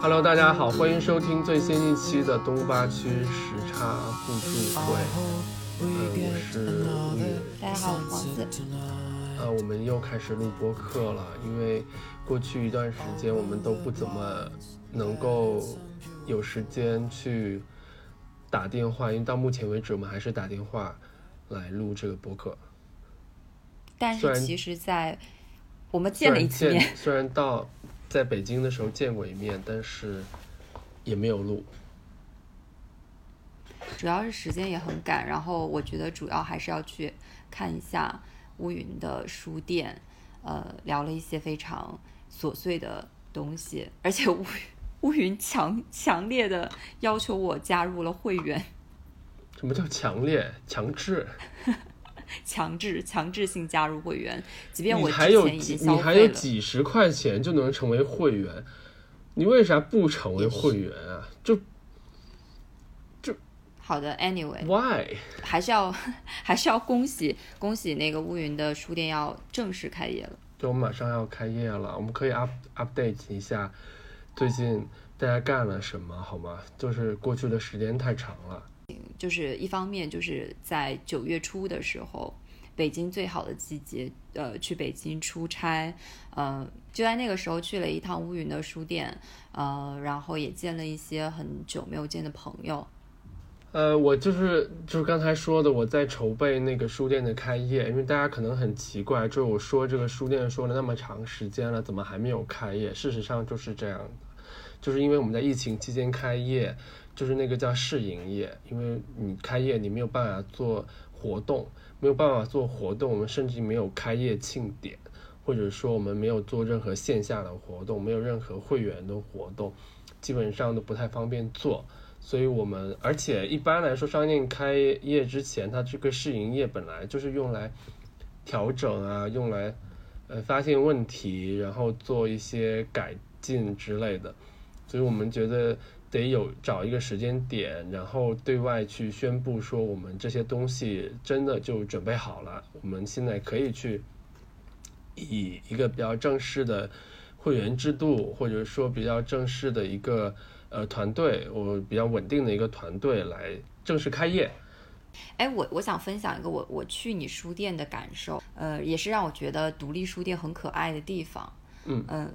Hello，大家好，欢迎收听最新一期的东八区时差互助会。呃，我是吴宇。大家好，我是黄子。呃，我们又开始录播客了，因为过去一段时间我们都不怎么能够有时间去打电话，因为到目前为止我们还是打电话来录这个播客。但是其实，在我们见了一次面见，，虽然到在北京的时候见过一面，但是也没有录。主要是时间也很赶，然后我觉得主要还是要去看一下乌云的书店，呃，聊了一些非常琐碎的东西，而且乌 乌云强强烈的要求我加入了会员，什么叫强烈、强制？强制强制性加入会员，即便我还有前已经几你还有。几十块钱就能成为会员，你为啥不成为会员啊？就就好的，anyway，why？还是要还是要恭喜恭喜那个乌云的书店要正式开业了。就我们马上要开业了，我们可以 up update 一下最近大家干了什么好吗？就是过去的时间太长了。就是一方面就是在九月初的时候，北京最好的季节，呃，去北京出差，呃，就在那个时候去了一趟乌云的书店，呃，然后也见了一些很久没有见的朋友。呃，我就是就是刚才说的，我在筹备那个书店的开业，因为大家可能很奇怪，就是我说这个书店说了那么长时间了，怎么还没有开业？事实上就是这样的，就是因为我们在疫情期间开业，就是那个叫试营业，因为你开业你没有办法做活动，没有办法做活动，我们甚至没有开业庆典，或者说我们没有做任何线下的活动，没有任何会员的活动，基本上都不太方便做。所以我们，而且一般来说，商店开业之前，它这个试营业本来就是用来调整啊，用来呃发现问题，然后做一些改进之类的。所以我们觉得得有找一个时间点，然后对外去宣布说我们这些东西真的就准备好了，我们现在可以去以一个比较正式的会员制度，或者说比较正式的一个呃团队，我比较稳定的一个团队来正式开业。哎，我我想分享一个我我去你书店的感受，呃，也是让我觉得独立书店很可爱的地方。嗯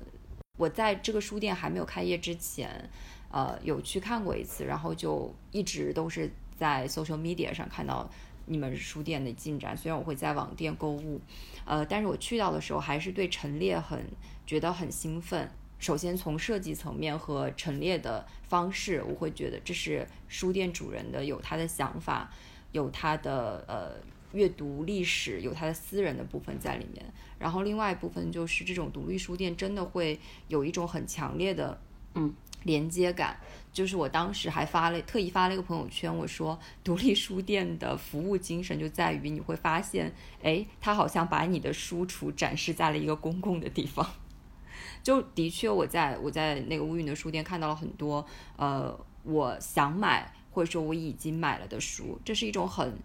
我在这个书店还没有开业之前，呃，有去看过一次，然后就一直都是在 social media 上看到你们书店的进展。虽然我会在网店购物，呃，但是我去到的时候还是对陈列很觉得很兴奋。首先从设计层面和陈列的方式，我会觉得这是书店主人的有他的想法，有他的呃阅读历史，有他的私人的部分在里面。然后另外一部分就是这种独立书店真的会有一种很强烈的嗯连接感。就是我当时还发了特意发了一个朋友圈，我说独立书店的服务精神就在于你会发现，哎，他好像把你的书橱展示在了一个公共的地方。就的确，我在我在那个乌云的书店看到了很多，呃，我想买或者说我已经买了的书，这是一种很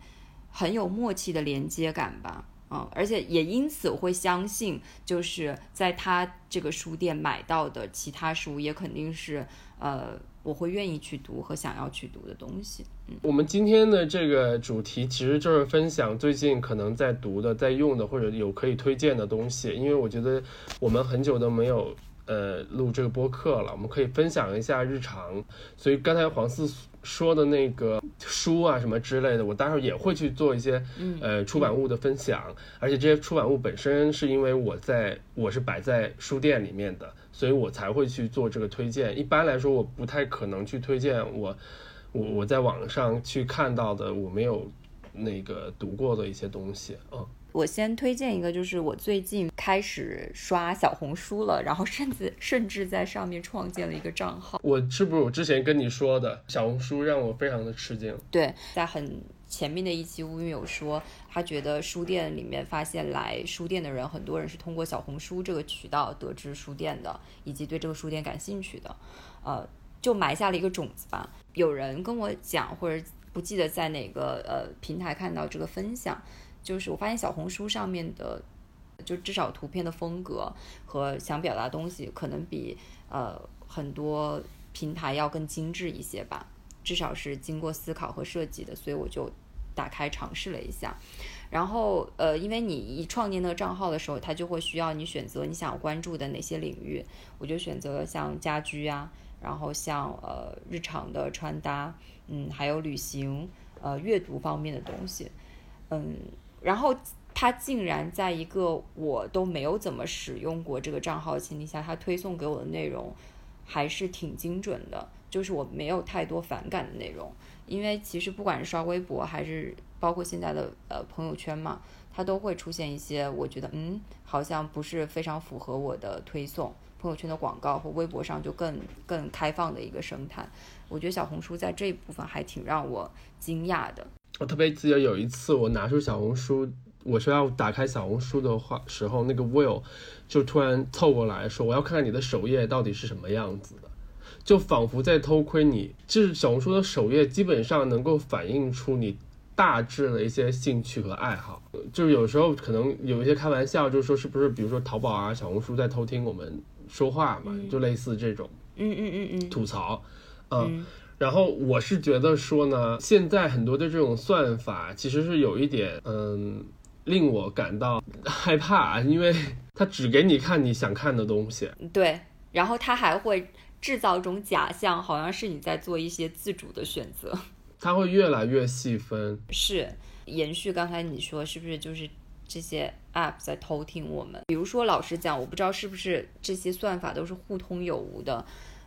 很有默契的连接感吧。嗯，而且也因此我会相信，就是在他这个书店买到的其他书，也肯定是呃我会愿意去读和想要去读的东西。嗯我们今天的这个主题其实就是分享最近可能在读的、在用的或者有可以推荐的东西，因为我觉得我们很久都没有呃录这个播客了，我们可以分享一下日常。所以刚才黄四说的那个书啊什么之类的，我待会儿也会去做一些嗯呃出版物的分享，而且这些出版物本身是因为我在我是摆在书店里面的，所以我才会去做这个推荐。一般来说，我不太可能去推荐我我我在网上去看到的我没有那个读过的一些东西，嗯。我先推荐一个，就是我最近开始刷小红书了，然后甚至甚至在上面创建了一个账号。我是不是我之前跟你说的小红书让我非常的吃惊？对，在很前面的一期，乌云有说，他觉得书店里面发现来书店的人，很多人是通过小红书这个渠道得知书店的，以及对这个书店感兴趣的，呃，就埋下了一个种子吧。有人跟我讲，或者不记得在哪个呃平台看到这个分享，就是我发现小红书上面的就至少图片的风格和想表达东西，可能比呃很多平台要更精致一些吧。至少是经过思考和设计的，所以我就打开尝试了一下。然后呃，因为你一创建那个账号的时候，它就会需要你选择你想关注的哪些领域，我就选择了像家居啊，然后像呃日常的穿搭，嗯，还有旅行，呃阅读方面的东西，嗯，然后它竟然在一个我都没有怎么使用过这个账号的前提下，它推送给我的内容还是挺精准的。就是我没有太多反感的内容，因为其实不管是刷微博还是包括现在的呃朋友圈嘛，它都会出现一些我觉得嗯好像不是非常符合我的推送。朋友圈的广告和微博上就更更开放的一个生态，我觉得小红书在这一部分还挺让我惊讶的。我特别记得有一次我拿出小红书，我说要打开小红书的话时候，那个 Will 就突然凑过来说我要看看你的首页到底是什么样子的。就仿佛在偷窥你，就是小红书的首页基本上能够反映出你大致的一些兴趣和爱好。就是有时候可能有一些开玩笑，就是说是不是比如说淘宝啊、小红书在偷听我们说话嘛，就类似这种，嗯嗯嗯嗯，吐槽，嗯。然后我是觉得说呢，现在很多的这种算法其实是有一点，嗯，令我感到害怕，因为它只给你看你想看的东西。对，然后它还会。制造一种假象，好像是你在做一些自主的选择。它会越来越细分。是延续刚才你说，是不是就是这些 app 在偷听我们？比如说，老实讲，我不知道是不是这些算法都是互通有无的。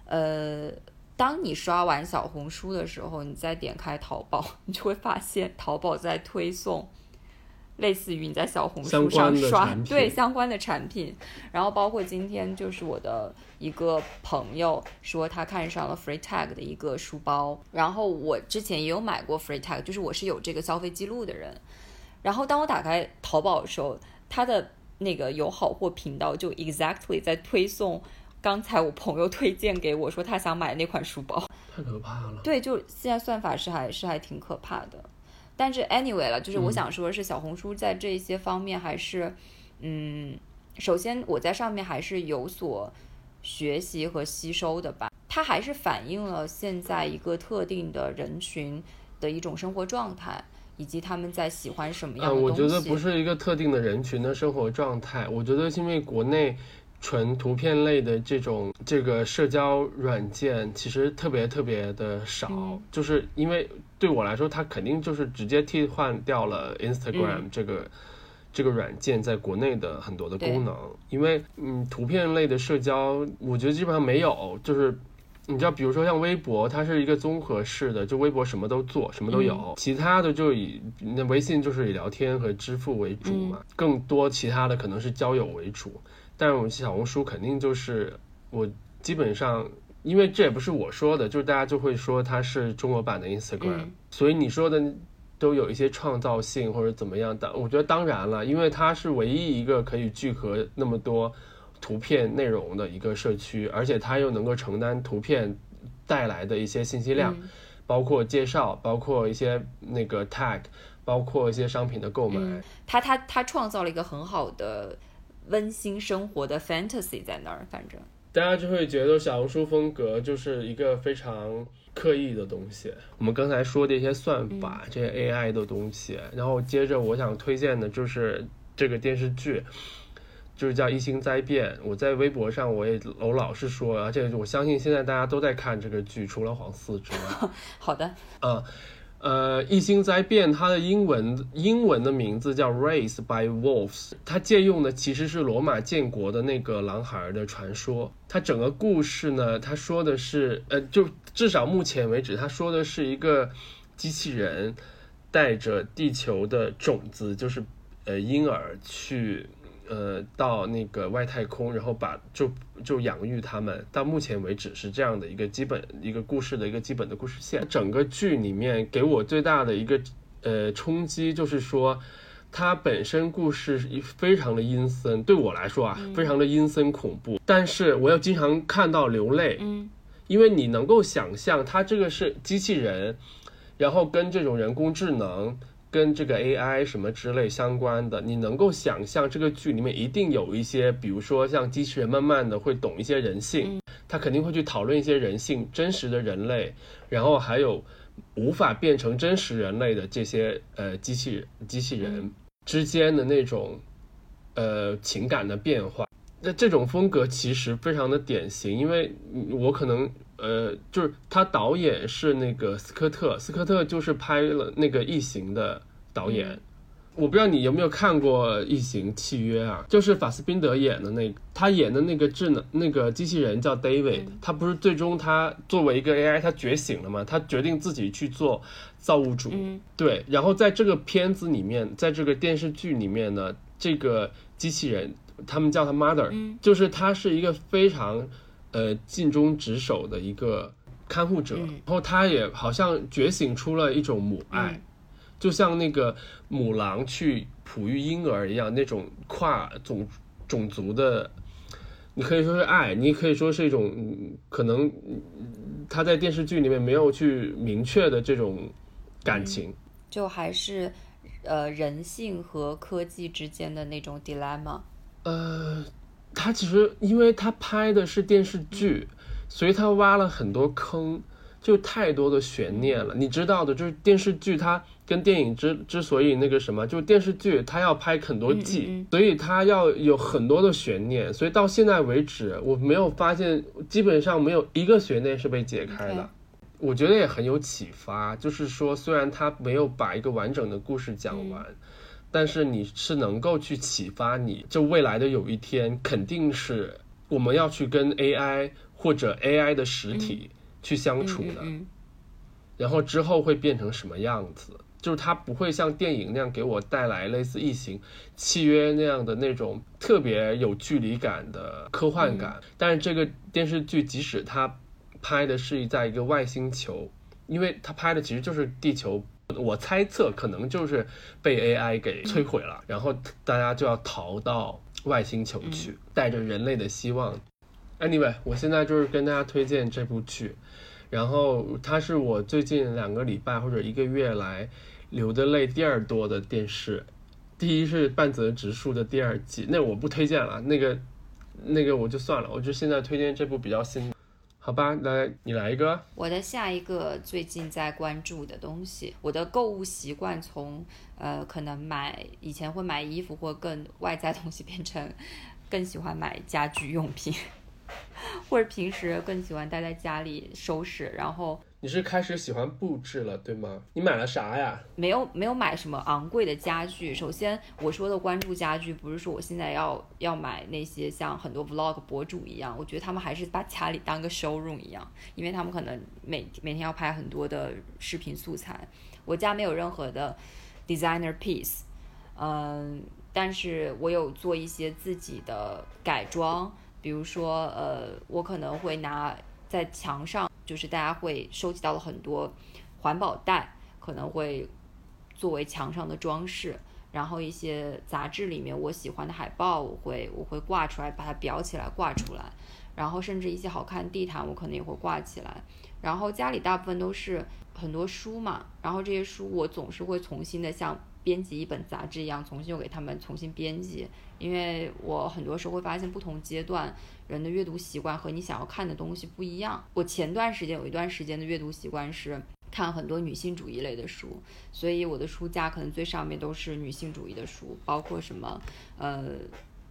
呃，当你刷完小红书的时候，你再点开淘宝，你就会发现淘宝在推送。类似于你在小红书上刷对相关的产品，然后包括今天就是我的一个朋友说他看上了 Free Tag 的一个书包，然后我之前也有买过 Free Tag，就是我是有这个消费记录的人。然后当我打开淘宝的时候，他的那个有好货频道就 exactly 在推送刚才我朋友推荐给我说他想买那款书包，太可怕了。对，就现在算法是还是还挺可怕的。但是 anyway 了，就是我想说的是，小红书在这些方面还是，嗯，首先我在上面还是有所学习和吸收的吧。它还是反映了现在一个特定的人群的一种生活状态，以及他们在喜欢什么样的东西。我觉得不是一个特定的人群的生活状态，我觉得是因为国内。纯图片类的这种这个社交软件其实特别特别的少，就是因为对我来说，它肯定就是直接替换掉了 Instagram 这个这个软件在国内的很多的功能。因为嗯，图片类的社交，我觉得基本上没有。就是你知道，比如说像微博，它是一个综合式的，就微博什么都做，什么都有。其他的就以那微信就是以聊天和支付为主嘛，更多其他的可能是交友为主。但是我们小红书肯定就是我基本上，因为这也不是我说的，就是大家就会说它是中国版的 Instagram，所以你说的都有一些创造性或者怎么样的。我觉得当然了，因为它是唯一一个可以聚合那么多图片内容的一个社区，而且它又能够承担图片带来的一些信息量，包括介绍，包括一些那个 tag，包括一些商品的购买。它它它创造了一个很好的。温馨生活的 fantasy 在那儿，反正大家就会觉得小红书风格就是一个非常刻意的东西。我们刚才说的一些算法，这些 AI 的东西，然后接着我想推荐的就是这个电视剧，就是叫《一星灾变》。我在微博上我也我老是说，而且我相信现在大家都在看这个剧，除了黄四之外。好的，嗯。呃，异星灾变，它的英文英文的名字叫 raise by Wolves，它借用的其实是罗马建国的那个狼孩的传说。它整个故事呢，它说的是，呃，就至少目前为止，它说的是一个机器人带着地球的种子，就是呃婴儿去。呃，到那个外太空，然后把就就养育他们。到目前为止是这样的一个基本一个故事的一个基本的故事线。整个剧里面给我最大的一个呃冲击就是说，它本身故事非常的阴森，对我来说啊，非常的阴森恐怖。但是我又经常看到流泪，嗯，因为你能够想象，它这个是机器人，然后跟这种人工智能。跟这个 AI 什么之类相关的，你能够想象这个剧里面一定有一些，比如说像机器人慢慢的会懂一些人性，他肯定会去讨论一些人性、真实的人类，然后还有无法变成真实人类的这些呃机器机器人之间的那种呃情感的变化。那这种风格其实非常的典型，因为我可能。呃，就是他导演是那个斯科特，斯科特就是拍了那个《异形》的导演。我不知道你有没有看过《异形契约》啊？就是法斯宾德演的那个，他演的那个智能那个机器人叫 David，他不是最终他作为一个 AI，他觉醒了吗？他决定自己去做造物主。对，然后在这个片子里面，在这个电视剧里面呢，这个机器人他们叫他 Mother，就是他是一个非常。呃，尽忠职守的一个看护者，然后他也好像觉醒出了一种母爱，就像那个母狼去哺育婴儿一样，那种跨种种族的，你可以说是爱，你可以说是一种可能他在电视剧里面没有去明确的这种感情，就还是呃人性和科技之间的那种 dilemma，呃。他其实，因为他拍的是电视剧，所以他挖了很多坑，就太多的悬念了。你知道的，就是电视剧它跟电影之之所以那个什么，就是电视剧它要拍很多季，所以它要有很多的悬念。所以到现在为止，我没有发现，基本上没有一个悬念是被解开的。我觉得也很有启发，就是说，虽然他没有把一个完整的故事讲完。但是你是能够去启发你，就未来的有一天，肯定是我们要去跟 AI 或者 AI 的实体去相处的，然后之后会变成什么样子？就是它不会像电影那样给我带来类似《异形契约》那样的那种特别有距离感的科幻感。但是这个电视剧，即使它拍的是在一个外星球，因为它拍的其实就是地球。我猜测可能就是被 AI 给摧毁了，然后大家就要逃到外星球去，带着人类的希望。Anyway，我现在就是跟大家推荐这部剧，然后它是我最近两个礼拜或者一个月来流的泪第二多的电视。第一是半泽直树的第二季，那我不推荐了，那个那个我就算了，我就现在推荐这部比较新。好吧，来你来一个。我的下一个最近在关注的东西，我的购物习惯从呃可能买以前会买衣服或更外在东西，变成更喜欢买家居用品，或者平时更喜欢待在家里收拾，然后。你是开始喜欢布置了，对吗？你买了啥呀？没有，没有买什么昂贵的家具。首先，我说的关注家具，不是说我现在要要买那些像很多 vlog 博主一样，我觉得他们还是把家里当个 showroom 一样，因为他们可能每每天要拍很多的视频素材。我家没有任何的 designer piece，嗯，但是我有做一些自己的改装，比如说，呃，我可能会拿在墙上。就是大家会收集到了很多环保袋，可能会作为墙上的装饰。然后一些杂志里面我喜欢的海报，我会我会挂出来，把它裱起来挂出来。然后甚至一些好看地毯，我可能也会挂起来。然后家里大部分都是很多书嘛，然后这些书我总是会重新的像编辑一本杂志一样，重新又给他们重新编辑，因为我很多时候会发现不同阶段。人的阅读习惯和你想要看的东西不一样。我前段时间有一段时间的阅读习惯是看很多女性主义类的书，所以我的书架可能最上面都是女性主义的书，包括什么呃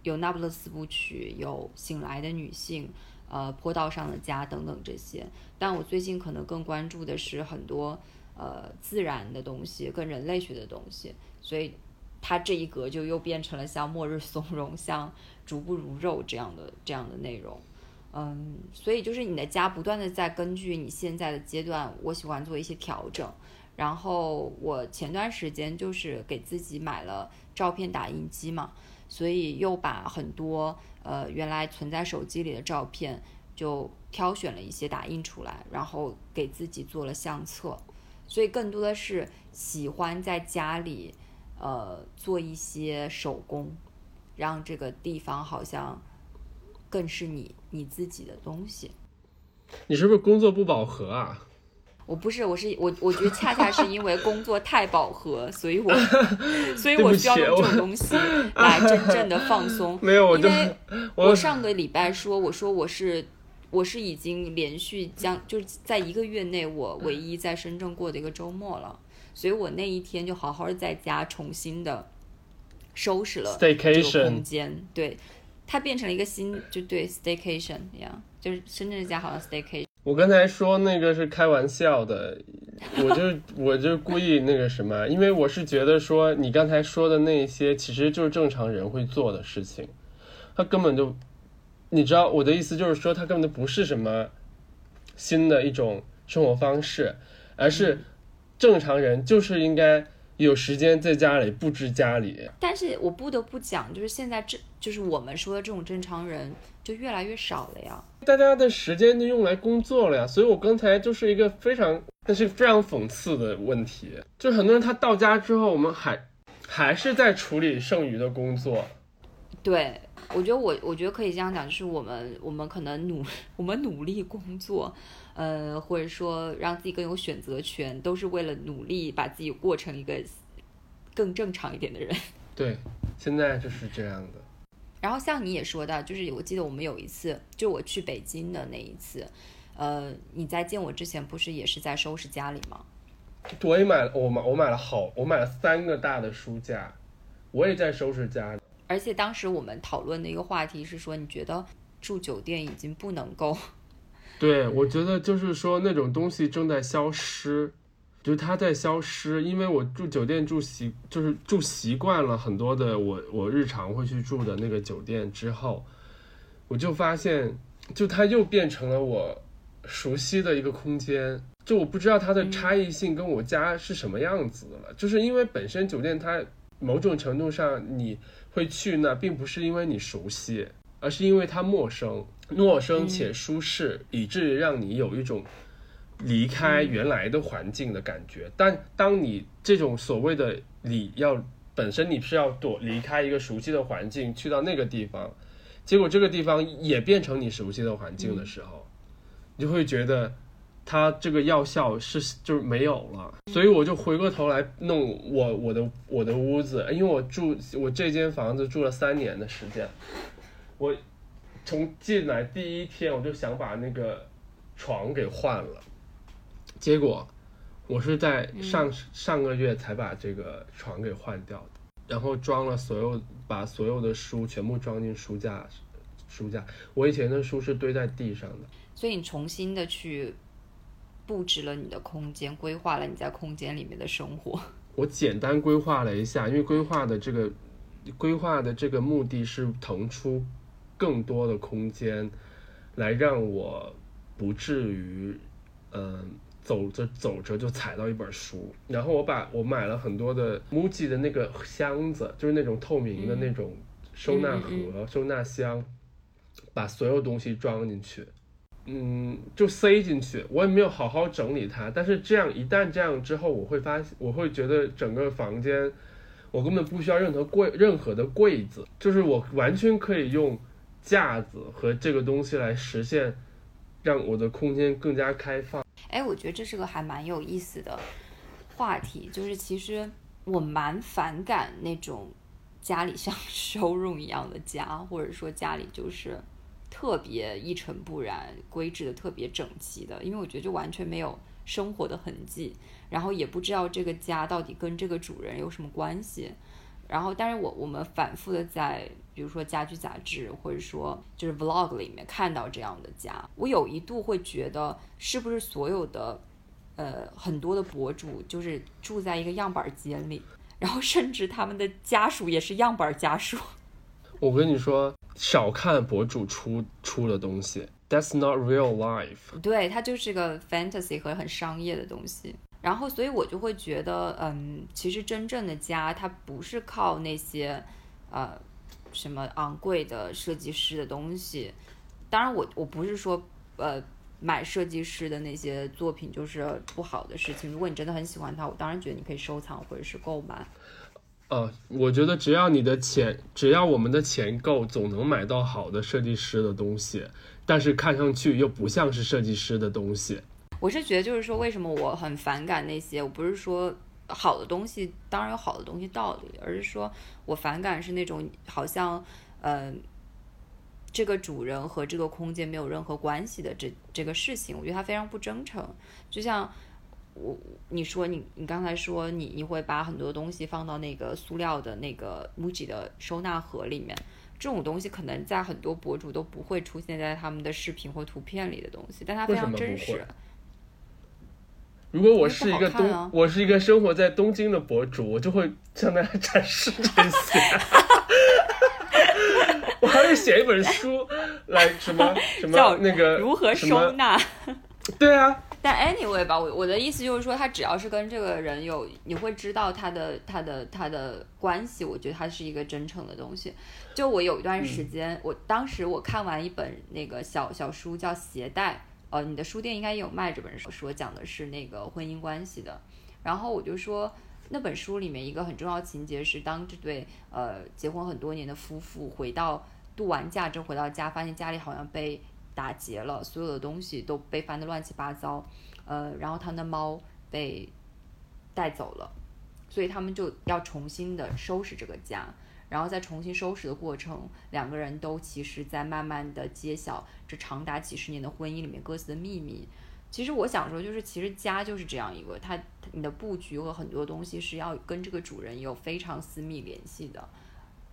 有《那不勒斯部曲》，有《醒来的女性》，呃《坡道上的家》等等这些。但我最近可能更关注的是很多呃自然的东西，跟人类学的东西，所以它这一格就又变成了像《末日松茸》像。逐步如肉这样的这样的内容，嗯，所以就是你的家不断的在根据你现在的阶段，我喜欢做一些调整。然后我前段时间就是给自己买了照片打印机嘛，所以又把很多呃原来存在手机里的照片就挑选了一些打印出来，然后给自己做了相册。所以更多的是喜欢在家里呃做一些手工。让这个地方好像更是你你自己的东西。你是不是工作不饱和啊？我不是，我是我，我觉得恰恰是因为工作太饱和，所以我，所以我需要用这种东西来真正的放松。没有，我就我上个礼拜说，我说我是我是已经连续将就是在一个月内我唯一在深圳过的一个周末了，所以我那一天就好好的在家重新的收拾了这个空间，对，它变成了一个新就对 staycation 一样，就是深圳的家好像 staycation。我刚才说那个是开玩笑的，我就我就故意那个什么，因为我是觉得说你刚才说的那些其实就是正常人会做的事情，他根本就，你知道我的意思就是说他根本就不是什么新的一种生活方式，而是正常人就是应该。有时间在家里布置家里，但是我不得不讲，就是现在这就是我们说的这种正常人就越来越少了呀。大家的时间都用来工作了呀，所以我刚才就是一个非常，那是非常讽刺的问题。就很多人他到家之后，我们还还是在处理剩余的工作。对，我觉得我我觉得可以这样讲，就是我们我们可能努 我们努力工作。呃，或者说让自己更有选择权，都是为了努力把自己过成一个更正常一点的人。对，现在就是这样的。然后像你也说的，就是我记得我们有一次，就我去北京的那一次，呃，你在见我之前不是也是在收拾家里吗？我也买了，我买我买了好，我买了三个大的书架，我也在收拾家里。而且当时我们讨论的一个话题是说，你觉得住酒店已经不能够。对，我觉得就是说那种东西正在消失，就是它在消失，因为我住酒店住习，就是住习惯了很多的我我日常会去住的那个酒店之后，我就发现，就它又变成了我熟悉的一个空间，就我不知道它的差异性跟我家是什么样子的了，就是因为本身酒店它某种程度上你会去那，并不是因为你熟悉，而是因为它陌生。陌生且舒适，以至于让你有一种离开原来的环境的感觉。但当你这种所谓的你要本身你是要躲离开一个熟悉的环境，去到那个地方，结果这个地方也变成你熟悉的环境的时候，你就会觉得它这个药效是就是没有了。所以我就回过头来弄我我的我的屋子，因为我住我这间房子住了三年的时间，我。从进来第一天，我就想把那个床给换了，结果我是在上上个月才把这个床给换掉的，然后装了所有，把所有的书全部装进书架，书架。我以前的书是堆在地上的，所以你重新的去布置了你的空间，规划了你在空间里面的生活。我简单规划了一下，因为规划的这个规划的这个目的是腾出。更多的空间，来让我不至于，嗯，走着走着就踩到一本书。然后我把我买了很多的 MUJI 的那个箱子，就是那种透明的那种收纳盒、收纳箱，把所有东西装进去，嗯，就塞进去。我也没有好好整理它，但是这样一旦这样之后，我会发现，我会觉得整个房间，我根本不需要任何柜、任何的柜子，就是我完全可以用。架子和这个东西来实现，让我的空间更加开放。哎，我觉得这是个还蛮有意思的话题。就是其实我蛮反感那种家里像 showroom 一样的家，或者说家里就是特别一尘不染、规制的特别整齐的，因为我觉得就完全没有生活的痕迹，然后也不知道这个家到底跟这个主人有什么关系。然后，但是我我们反复的在，比如说家居杂志，或者说就是 vlog 里面看到这样的家，我有一度会觉得，是不是所有的，呃，很多的博主就是住在一个样板间里，然后甚至他们的家属也是样板家属。我跟你说，少看博主出出的东西，That's not real life。对，它就是个 fantasy 和很商业的东西。然后，所以我就会觉得，嗯，其实真正的家，它不是靠那些，呃，什么昂贵的设计师的东西。当然，我我不是说，呃，买设计师的那些作品就是不好的事情。如果你真的很喜欢它，我当然觉得你可以收藏或者是购买。呃，我觉得只要你的钱，只要我们的钱够，总能买到好的设计师的东西，但是看上去又不像是设计师的东西。我是觉得就是说，为什么我很反感那些？我不是说好的东西，当然有好的东西道理，而是说我反感是那种好像，呃，这个主人和这个空间没有任何关系的这这个事情，我觉得它非常不真诚。就像我你说你你刚才说你你会把很多东西放到那个塑料的那个 MUJI 的收纳盒里面。这种东西可能在很多博主都不会出现在他们的视频或图片里的东西，但它非常真实。如果我是一个东，我是一个生活在东京的博主，我就会向大家 展示这些。我还会写一本书来什么什么 那个如何收纳？对啊。但 anyway 吧，我我的意思就是说，他只要是跟这个人有，你会知道他的他的他的关系。我觉得他是一个真诚的东西。就我有一段时间，我当时我看完一本那个小小书叫《携带》，呃，你的书店应该也有卖这本书，说讲的是那个婚姻关系的。然后我就说，那本书里面一个很重要情节是，当这对呃结婚很多年的夫妇回到度完假之后回到家，发现家里好像被。打劫了，所有的东西都被翻得乱七八糟，呃，然后他的猫被带走了，所以他们就要重新的收拾这个家，然后在重新收拾的过程，两个人都其实在慢慢的揭晓这长达几十年的婚姻里面各自的秘密。其实我想说，就是其实家就是这样一个，它你的布局和很多东西是要跟这个主人有非常私密联系的，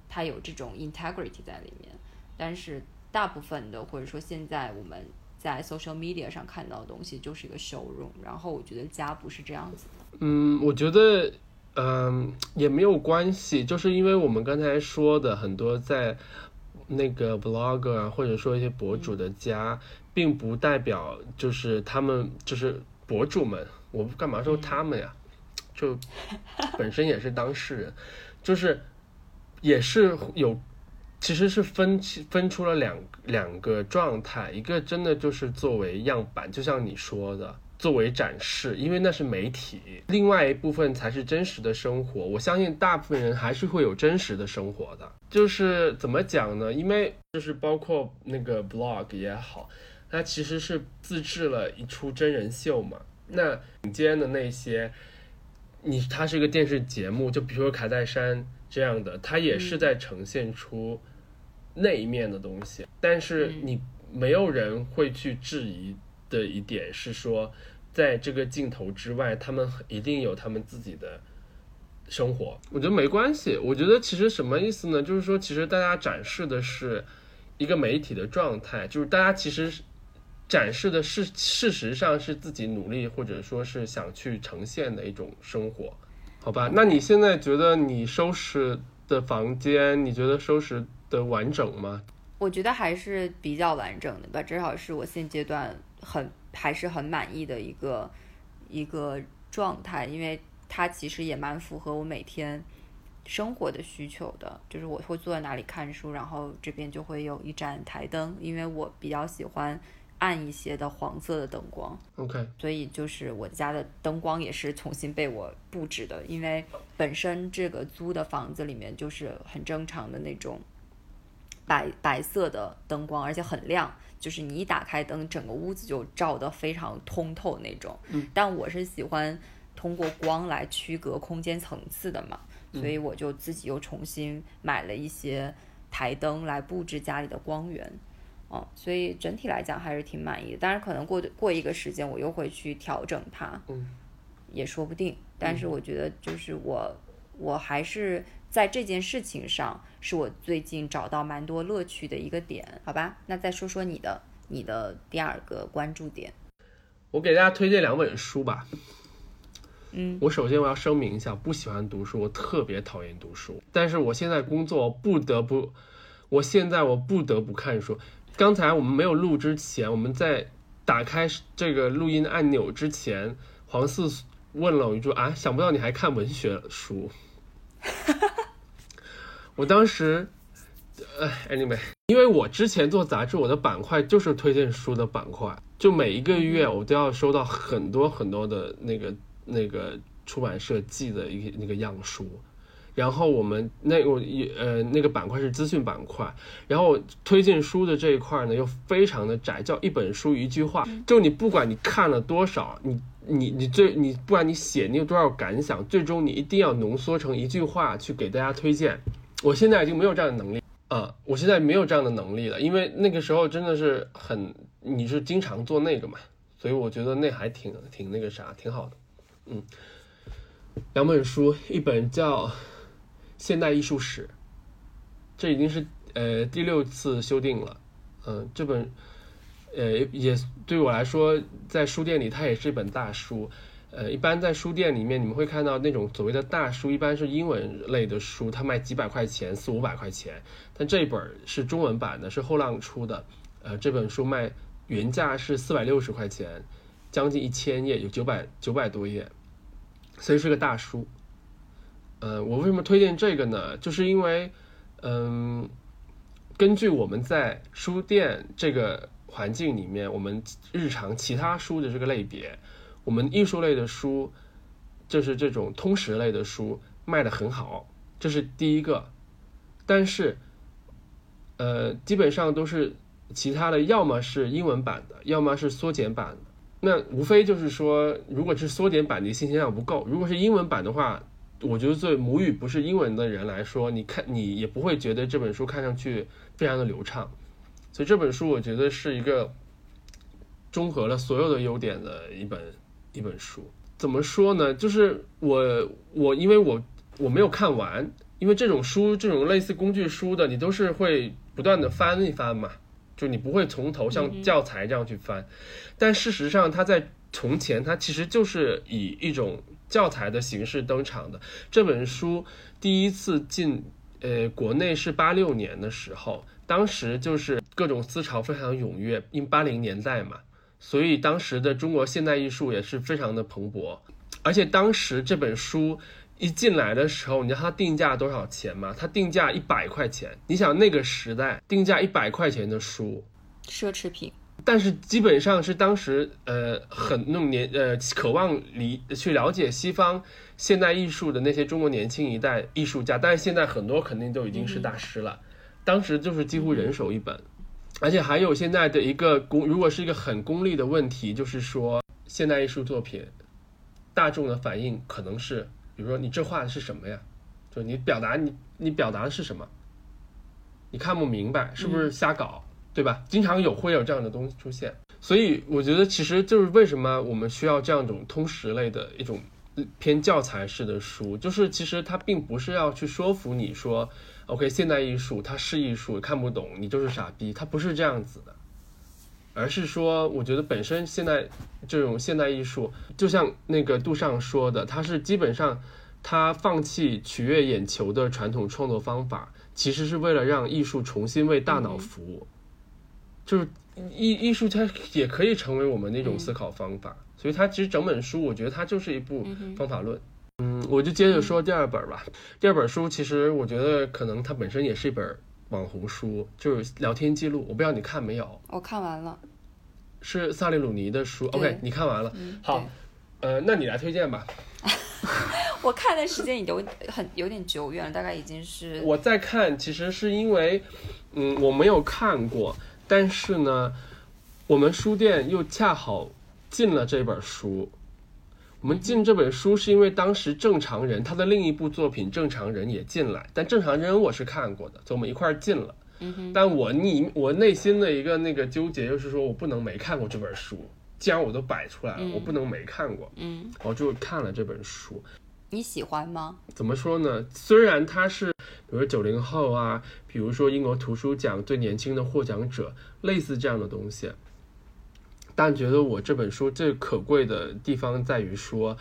它有这种 integrity 在里面，但是。大部分的，或者说现在我们在 social media 上看到的东西，就是一个 showroom。然后我觉得家不是这样子的。嗯，我觉得，嗯，也没有关系，就是因为我们刚才说的很多在那个 blogger 或者说一些博主的家，并不代表就是他们就是博主们。我干嘛说他们呀？就本身也是当事人，就是也是有。其实是分分出了两两个状态，一个真的就是作为样板，就像你说的，作为展示，因为那是媒体；另外一部分才是真实的生活。我相信大部分人还是会有真实的生活的。就是怎么讲呢？因为就是包括那个 blog 也好，它其实是自制了一出真人秀嘛。那顶尖的那些，你它是一个电视节目，就比如说卡戴珊这样的，它也是在呈现出。那一面的东西，但是你没有人会去质疑的一点是说，在这个镜头之外，他们一定有他们自己的生活。我觉得没关系。我觉得其实什么意思呢？就是说，其实大家展示的是一个媒体的状态，就是大家其实展示的是事实上是自己努力或者说是想去呈现的一种生活，好吧？那你现在觉得你收拾的房间，你觉得收拾？的完整吗？我觉得还是比较完整的吧，至少是我现阶段很还是很满意的一个一个状态，因为它其实也蛮符合我每天生活的需求的。就是我会坐在哪里看书，然后这边就会有一盏台灯，因为我比较喜欢暗一些的黄色的灯光。OK，所以就是我家的灯光也是重新被我布置的，因为本身这个租的房子里面就是很正常的那种。白白色的灯光，而且很亮，就是你一打开灯，整个屋子就照得非常通透那种。嗯，但我是喜欢通过光来区隔空间层次的嘛，所以我就自己又重新买了一些台灯来布置家里的光源。哦，所以整体来讲还是挺满意的。当然，可能过过一个时间，我又会去调整它，嗯，也说不定。但是我觉得，就是我，我还是。在这件事情上，是我最近找到蛮多乐趣的一个点，好吧？那再说说你的，你的第二个关注点。我给大家推荐两本书吧。嗯，我首先我要声明一下，不喜欢读书，我特别讨厌读书。但是我现在工作不得不，我现在我不得不看书。刚才我们没有录之前，我们在打开这个录音按钮之前，黄四问了我一句啊，想不到你还看文学书。我当时，呃，anyway，因为我之前做杂志，我的板块就是推荐书的板块，就每一个月我都要收到很多很多的那个那个出版社寄的一个那个样书，然后我们那我也呃那个板块是资讯板块，然后推荐书的这一块呢又非常的窄，叫一本书一句话，就你不管你看了多少，你你你最你不管你写你有多少感想，最终你一定要浓缩成一句话去给大家推荐。我现在已经没有这样的能力啊，我现在没有这样的能力了，因为那个时候真的是很你是经常做那个嘛，所以我觉得那还挺挺那个啥，挺好的，嗯。两本书，一本叫《现代艺术史》，这已经是呃第六次修订了。嗯，这本呃也对我来说，在书店里它也是一本大书。呃，一般在书店里面，你们会看到那种所谓的大书，一般是英文类的书，它卖几百块钱，四五百块钱。但这本是中文版的，是后浪出的。呃，这本书卖原价是四百六十块钱，将近一千页，有九百九百多页。所以是个大书，呃，我为什么推荐这个呢？就是因为，嗯，根据我们在书店这个环境里面，我们日常其他书的这个类别，我们艺术类的书，就是这种通识类的书卖的很好，这是第一个。但是，呃，基本上都是其他的，要么是英文版的，要么是缩减版的。那无非就是说，如果是缩减版的信息量不够，如果是英文版的话，我觉得作为母语不是英文的人来说，你看你也不会觉得这本书看上去非常的流畅。所以这本书我觉得是一个综合了所有的优点的一本一本书。怎么说呢？就是我我因为我我没有看完，因为这种书这种类似工具书的，你都是会不断的翻一翻嘛。就你不会从头像教材这样去翻，但事实上，它在从前，它其实就是以一种教材的形式登场的。这本书第一次进呃国内是八六年的时候，当时就是各种思潮非常踊跃，因八零年代嘛，所以当时的中国现代艺术也是非常的蓬勃，而且当时这本书。一进来的时候，你知道它定价多少钱吗？它定价一百块钱。你想那个时代定价一百块钱的书，奢侈品。但是基本上是当时呃很那种年呃渴望理去了解西方现代艺术的那些中国年轻一代艺术家，但是现在很多肯定都已经是大师了。当时就是几乎人手一本，而且还有现在的一个功，如果是一个很功利的问题，就是说现代艺术作品大众的反应可能是。比如说你这画的是什么呀？就你表达你你表达的是什么？你看不明白是不是瞎搞，对吧？经常有会有这样的东西出现，所以我觉得其实就是为什么我们需要这样一种通识类的一种偏教材式的书，就是其实它并不是要去说服你说，OK，现代艺术它是艺术，看不懂你就是傻逼，它不是这样子的。而是说，我觉得本身现在这种现代艺术，就像那个杜尚说的，他是基本上他放弃取悦眼球的传统创作方法，其实是为了让艺术重新为大脑服务。就是艺艺术它也可以成为我们的一种思考方法，所以它其实整本书，我觉得它就是一部方法论。嗯，我就接着说第二本吧。第二本书其实我觉得可能它本身也是一本。网红书就是聊天记录，我不知道你看没有？我看完了，是萨利鲁尼的书。OK，你看完了，好，呃，那你来推荐吧。我看的时间已经很有点久远了，大概已经是我在看，其实是因为，嗯，我没有看过，但是呢，我们书店又恰好进了这本书。我们进这本书是因为当时正常人他的另一部作品正常人也进来，但正常人我是看过的，所以我们一块儿进了。但我你我内心的一个那个纠结就是说我不能没看过这本书，既然我都摆出来了，我不能没看过。嗯，我就看了这本书。你喜欢吗？怎么说呢？虽然他是比如说九零后啊，比如说英国图书奖最年轻的获奖者，类似这样的东西。但觉得我这本书最可贵的地方在于说，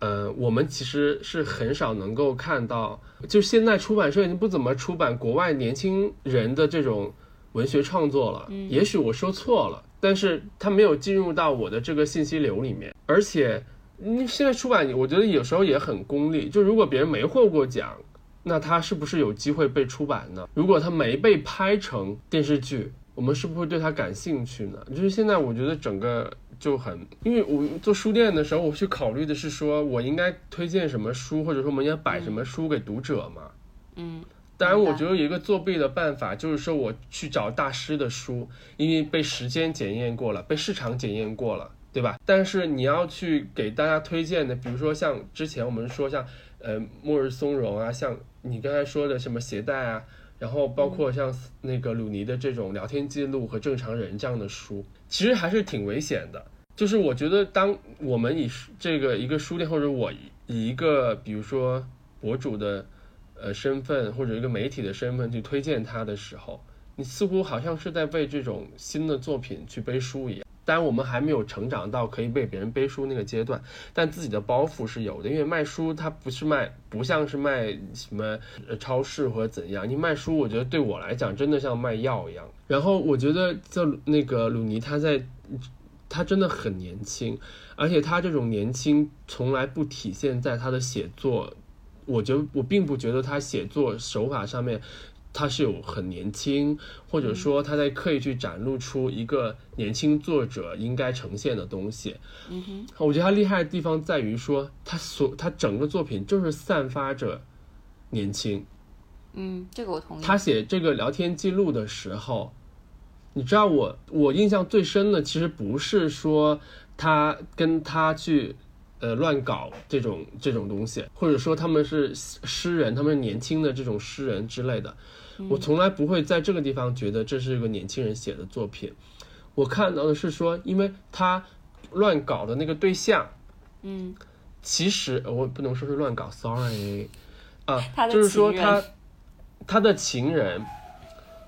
呃，我们其实是很少能够看到，就现在出版社已经不怎么出版国外年轻人的这种文学创作了。也许我说错了，但是它没有进入到我的这个信息流里面。而且，你现在出版，我觉得有时候也很功利。就如果别人没获过奖，那他是不是有机会被出版呢？如果他没被拍成电视剧？我们是不是会对它感兴趣呢？就是现在，我觉得整个就很，因为我做书店的时候，我去考虑的是说我应该推荐什么书，或者说我们应该摆什么书给读者嘛。嗯，当然，我觉得有一个作弊的办法，就是说我去找大师的书，因为被时间检验过了，被市场检验过了，对吧？但是你要去给大家推荐的，比如说像之前我们说像呃末日松茸啊，像你刚才说的什么鞋带啊，然后包括像那个鲁尼的这种聊天记录和正常人这样的书，其实还是挺危险的。就是我觉得，当我们以这个一个书店，或者我以一个比如说博主的呃身份，或者一个媒体的身份去推荐它的时候，你似乎好像是在为这种新的作品去背书一样。当然，我们还没有成长到可以为别人背书那个阶段，但自己的包袱是有的。因为卖书它不是卖，不像是卖什么超市或者怎样。你卖书，我觉得对我来讲真的像卖药一样。然后我觉得在那个鲁尼他在，他真的很年轻，而且他这种年轻从来不体现在他的写作。我觉得我并不觉得他写作手法上面他是有很年轻，或者说他在刻意去展露出一个年轻作者应该呈现的东西。嗯哼，我觉得他厉害的地方在于说，他所他整个作品就是散发着年轻。嗯，这个我同意。他写这个聊天记录的时候，你知道我我印象最深的，其实不是说他跟他去呃乱搞这种这种东西，或者说他们是诗人，他们是年轻的这种诗人之类的。我从来不会在这个地方觉得这是一个年轻人写的作品。我看到的是说，因为他乱搞的那个对象，嗯，其实呃我不能说是乱搞，sorry，啊就是说他他的情人，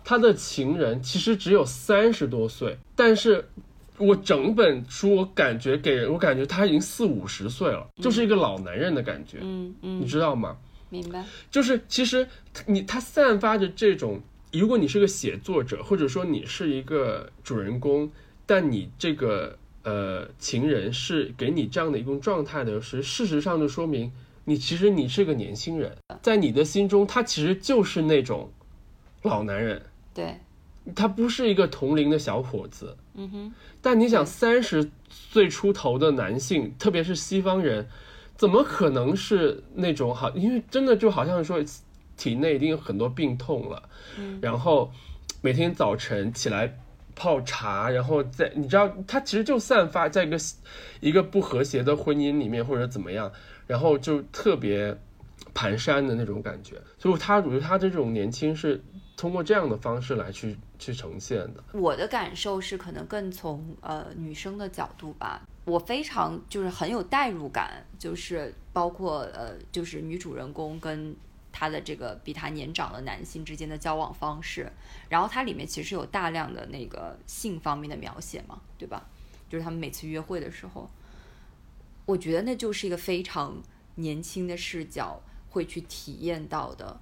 他的情人其实只有三十多岁，但是我整本书我感觉给人我感觉他已经四五十岁了，就是一个老男人的感觉，嗯嗯你嗯，知道吗？明白。就是其实你他散发着这种，如果你是个写作者，或者说你是一个主人公，但你这个呃情人是给你这样的一种状态的时，事实上就说明你其实你是个年轻人，在你的心中，他其实就是那种老男人，对，他不是一个同龄的小伙子。嗯哼，但你想，三十岁出头的男性，特别是西方人，怎么可能是那种好？因为真的就好像说，体内已经有很多病痛了，嗯然后每天早晨起来泡茶，然后在你知道，他其实就散发在一个一个不和谐的婚姻里面或者怎么样，然后就特别蹒跚的那种感觉。所以他，我觉得他这种年轻是通过这样的方式来去去呈现的。我的感受是可能更从呃女生的角度吧，我非常就是很有代入感，就是包括呃就是女主人公跟她的这个比她年长的男性之间的交往方式，然后它里面其实有大量的那个性方面的描写嘛，对吧？就是他们每次约会的时候，我觉得那就是一个非常年轻的视角会去体验到的，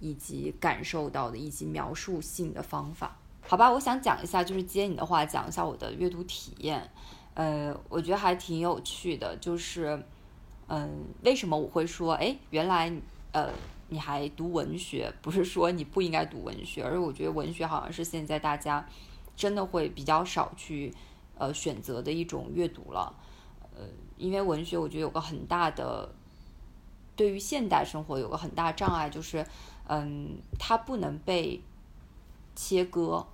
以及感受到的，以及描述性的方法。好吧，我想讲一下，就是接你的话讲一下我的阅读体验。呃，我觉得还挺有趣的，就是，嗯，为什么我会说，哎，原来，呃，你还读文学，不是说你不应该读文学，而是我觉得文学好像是现在大家真的会比较少去，呃，选择的一种阅读了。呃，因为文学我觉得有个很大的，对于现代生活有个很大障碍，就是，嗯，它不能被切割。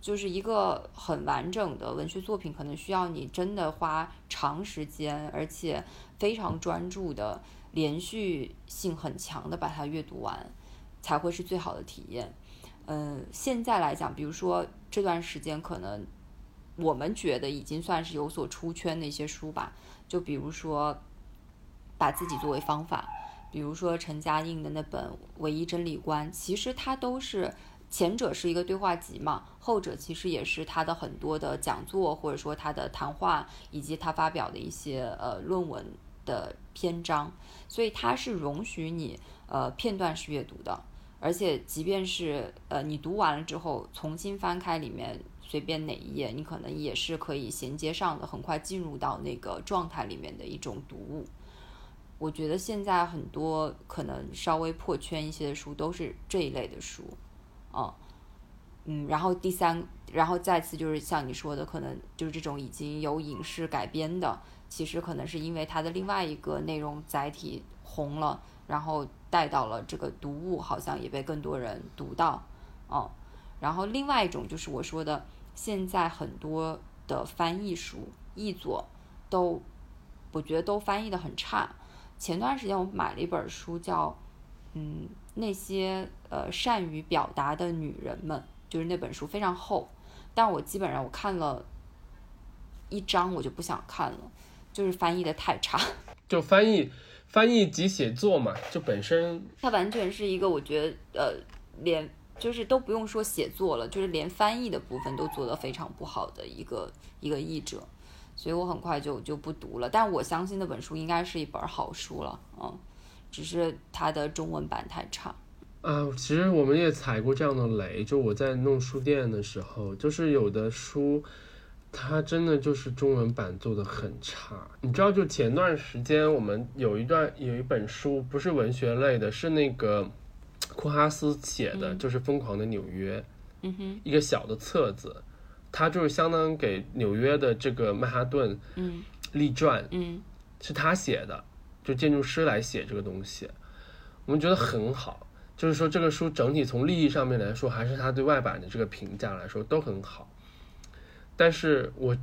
就是一个很完整的文学作品，可能需要你真的花长时间，而且非常专注的、连续性很强的把它阅读完，才会是最好的体验。嗯，现在来讲，比如说这段时间，可能我们觉得已经算是有所出圈的一些书吧，就比如说把自己作为方法，比如说陈嘉映的那本《唯一真理观》，其实它都是。前者是一个对话集嘛，后者其实也是他的很多的讲座，或者说他的谈话，以及他发表的一些呃论文的篇章，所以它是容许你呃片段式阅读的，而且即便是呃你读完了之后，重新翻开里面随便哪一页，你可能也是可以衔接上的，很快进入到那个状态里面的一种读物。我觉得现在很多可能稍微破圈一些的书都是这一类的书。哦，嗯，然后第三，然后再次就是像你说的，可能就是这种已经有影视改编的，其实可能是因为它的另外一个内容载体红了，然后带到了这个读物，好像也被更多人读到，哦，然后另外一种就是我说的，现在很多的翻译书译作都，我觉得都翻译的很差。前段时间我买了一本书，叫嗯那些呃善于表达的女人们，就是那本书非常厚，但我基本上我看了一章我就不想看了，就是翻译的太差。就翻译翻译及写作嘛，就本身它完全是一个我觉得呃连就是都不用说写作了，就是连翻译的部分都做得非常不好的一个一个译者，所以我很快就就不读了。但我相信那本书应该是一本好书了，嗯，只是它的中文版太差。啊，其实我们也踩过这样的雷。就我在弄书店的时候，就是有的书，它真的就是中文版做的很差。你知道，就前段时间我们有一段有一本书，不是文学类的，是那个库哈斯写的，就是《疯狂的纽约》，嗯哼，一个小的册子，它就是相当于给纽约的这个曼哈顿嗯立传，嗯是他写的，就建筑师来写这个东西，我们觉得很好。就是说，这个书整体从利益上面来说，还是他对外版的这个评价来说都很好。但是我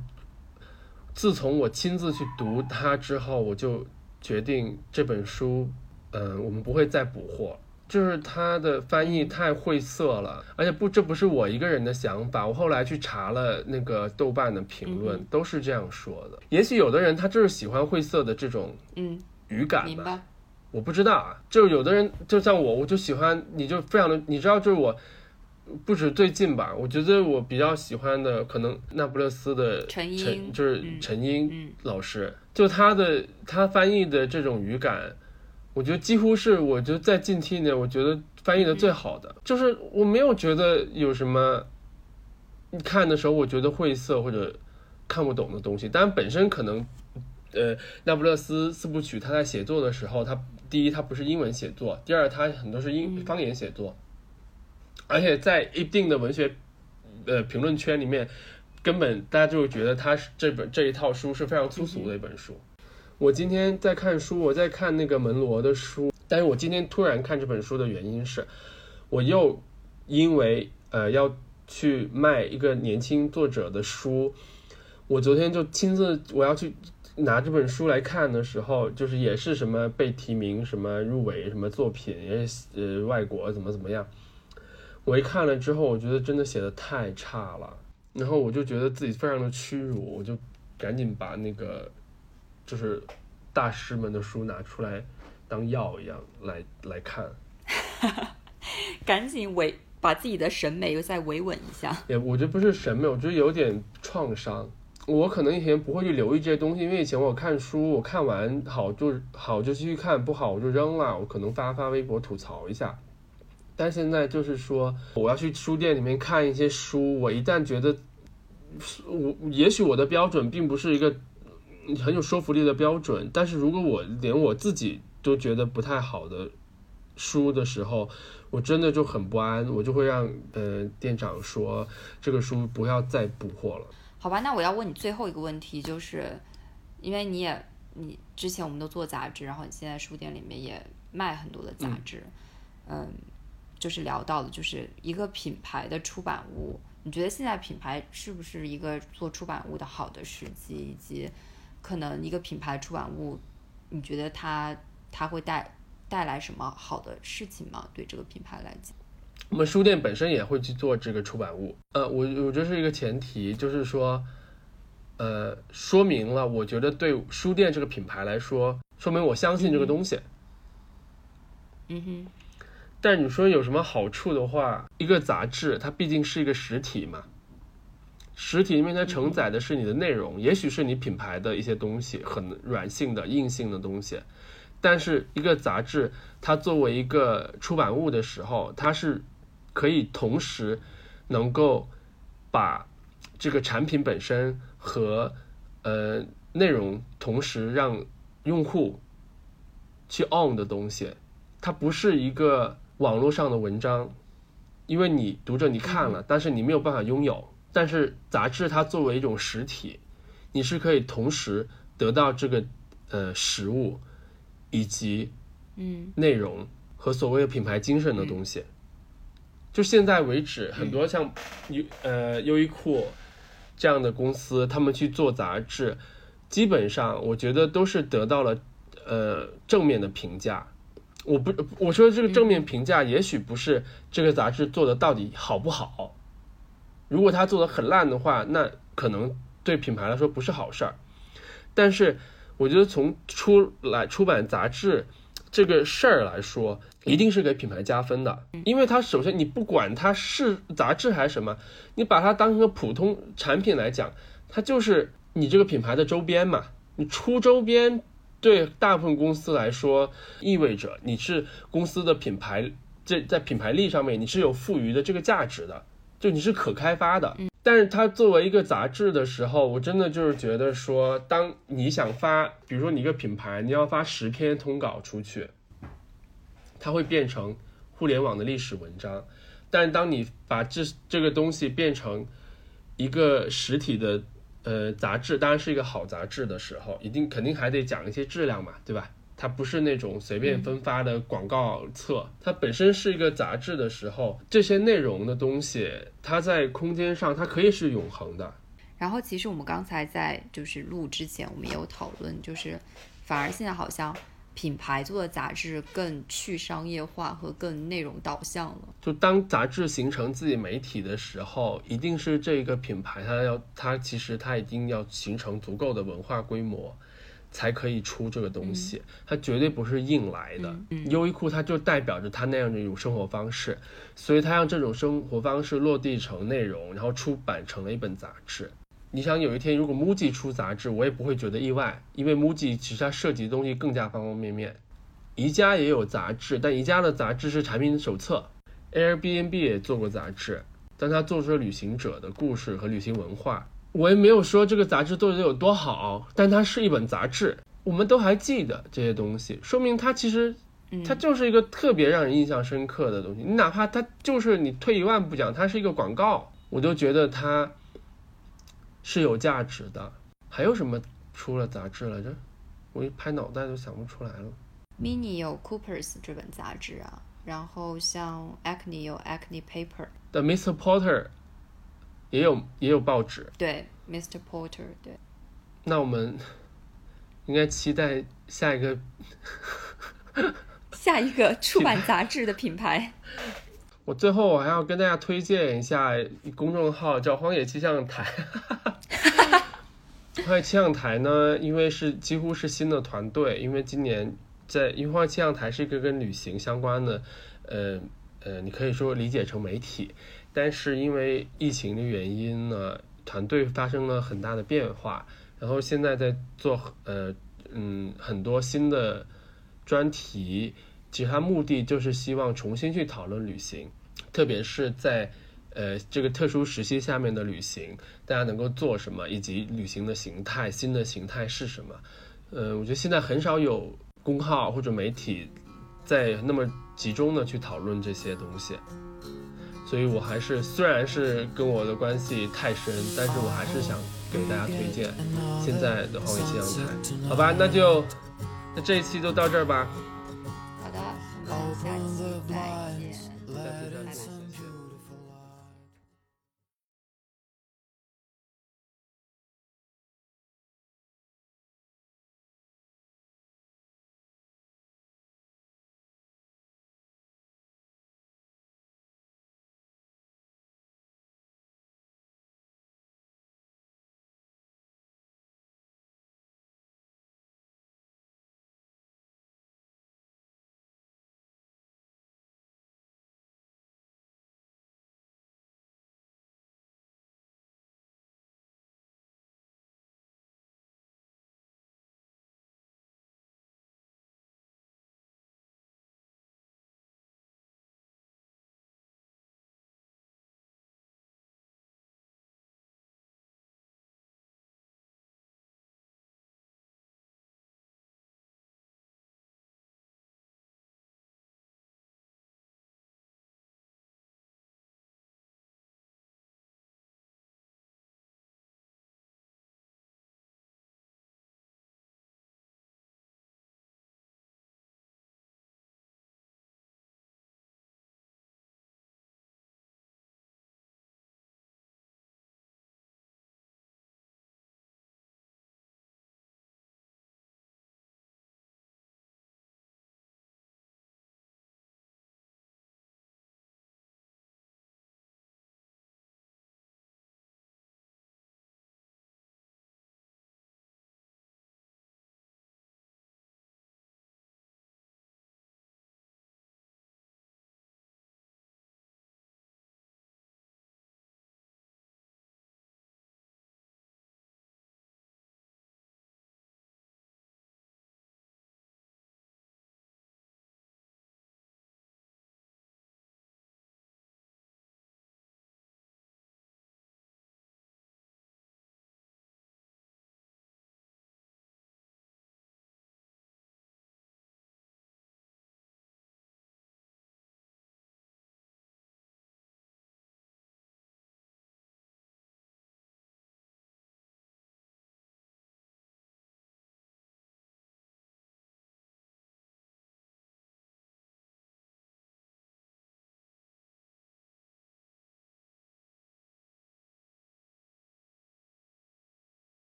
自从我亲自去读它之后，我就决定这本书，嗯，我们不会再补货。就是他的翻译太晦涩了，而且不，这不是我一个人的想法。我后来去查了那个豆瓣的评论，都是这样说的。也许有的人他就是喜欢晦涩的这种嗯，语感吧。我不知道啊，就是有的人就像我，我就喜欢你就非常的，你知道，就是我不止最近吧，我觉得我比较喜欢的可能那不勒斯的陈就是嗯陈英嗯老师，就他的他翻译的这种语感，我觉得几乎是我觉得在近期内我觉得翻译的最好的，就是我没有觉得有什么你看的时候我觉得晦涩或者看不懂的东西，当然本身可能。呃，那不勒斯四部曲，他在写作的时候，他第一他不是英文写作，第二他很多是英嗯方言写作，而且在一定的文学呃评论圈里面，根本大家就会觉得他是这本这一套书是非常粗俗的一本书。我今天在看书，我在看那个门罗的书，但是我今天突然看这本书的原因是，我又因为呃要去卖一个年轻作者的书，我昨天就亲自我要去拿这本书来看的时候，就是也是什么被提名、什么入围、什么作品，也是呃外国怎么怎么样。我一看了之后，我觉得真的写的太差了，然后我就觉得自己非常的屈辱，我就赶紧把那个就是大师们的书拿出来当药一样来来看。赶紧维把自己的审美又再维稳一下。也我觉得不是审美，我觉得有点创伤。我可能以前不会去留意这些东西，因为以前我看书，我看完好就好就继续看，不好我就扔了，我可能发发微博吐槽一下。但现在就是说，我要去书店里面看一些书，我一旦觉得，我也许我的标准并不是一个很有说服力的标准，但是如果我连我自己都觉得不太好的书的时候，我真的就很不安，我就会让呃店长说这个书不要再补货了。好吧，那我要问你最后一个问题，就是因为你也你之前我们都做杂志，然后你现在书店里面也卖很多的杂志，嗯就是聊到的，就是一个品牌的出版物，你觉得现在品牌是不是一个做出版物的好的时机，以及可能一个品牌出版物，你觉得它它会带带来什么好的事情吗？对这个品牌来讲？我们书店本身也会去做这个出版物，呃，我我觉得是一个前提，就是说，呃，说明了，我觉得对书店这个品牌来说，说明我相信这个东西。嗯哼，但你说有什么好处的话，一个杂志它毕竟是一个实体嘛，实体因为它承载的是你的内容，也许是你品牌的一些东西，很软性的、硬性的东西。但是一个杂志，它作为一个出版物的时候，它是可以同时能够把这个产品本身和呃内容同时让用户去 on 的东西，它不是一个网络上的文章，因为你读者你看了，但是你没有办法拥有。但是杂志它作为一种实体，你是可以同时得到这个呃实物以及嗯内容和所谓的品牌精神的东西。就现在为止，很多像优呃优衣库这样的公司，他们去做杂志，基本上我觉得都是得到了呃正面的评价。我不我说这个正面评价，也许不是这个杂志做的到底好不好。如果他做的很烂的话，那可能对品牌来说不是好事儿。但是我觉得从出来出版杂志这个事儿来说，一定是给品牌加分的，因为它首先你不管它是杂志还是什么，你把它当成个普通产品来讲，它就是你这个品牌的周边嘛。你出周边对大部分公司来说，意味着你是公司的品牌，这在品牌力上面你是有赋予的这个价值的，就你是可开发的。但是它作为一个杂志的时候，我真的就是觉得说，当你想发，比如说你一个品牌，你要发十篇通稿出去，它会变成互联网的历史文章。但当你把这这个东西变成一个实体的呃杂志，当然是一个好杂志的时候，一定肯定还得讲一些质量嘛，对吧？它不是那种随便分发的广告册，它本身是一个杂志的时候，这些内容的东西，它在空间上它可以是永恒的。然后其实我们刚才在就是录之前，我们也有讨论，就是反而现在好像品牌做的杂志更去商业化和更内容导向了。就当杂志形成自己媒体的时候，一定是这个品牌它要它其实它一定要形成足够的文化规模，才可以出这个东西，它绝对不是硬来的。优衣库它就代表着它那样的一种生活方式，所以它让这种生活方式落地成内容，然后出版成了一本杂志。你想有一天如果 MUJI 出杂志，我也不会觉得意外，因为 MUJI 其实它涉及的东西更加方方面面。宜家也有杂志，但宜家的杂志是产品手册。Airbnb 也做过杂志，但它做出了旅行者的故事和旅行文化。我也没有说这个杂志做的有多好，但它是一本杂志，我们都还记得这些东西，说明它其实它就是一个特别让人印象深刻的东西。你哪怕它就是你退一万步讲，它是一个广告，我都觉得它是有价值的。还有什么出了杂志来着？我一拍脑袋都想不出来了。Mini 有 Coopers 这本杂志啊，然后像 Acne 有 Acne Paper。The Mr. Porter 也有也有报纸，对，Mr. Porter，对，那我们应该期待下一个。下一个出版杂志的品牌。我最后我还要跟大家推荐一下公众号，叫荒野气象台。荒野气象台呢，因为是几乎是新的团队，因为今年在因为荒野气象台是一个跟旅行相关的，呃呃，你可以说理解成媒体，但是因为疫情的原因呢，团队发生了很大的变化，然后现在在做呃嗯很多新的专题，其实它目的就是希望重新去讨论旅行，特别是在呃这个特殊时期下面的旅行，大家能够做什么，以及旅行的形态，新的形态是什么。呃，我觉得现在很少有公号或者媒体在那么集中的去讨论这些东西，所以我还是虽然是跟我的关系太深但是我还是想给大家推荐现在的华为新阳台。好吧那就那这一期就到这儿吧。好的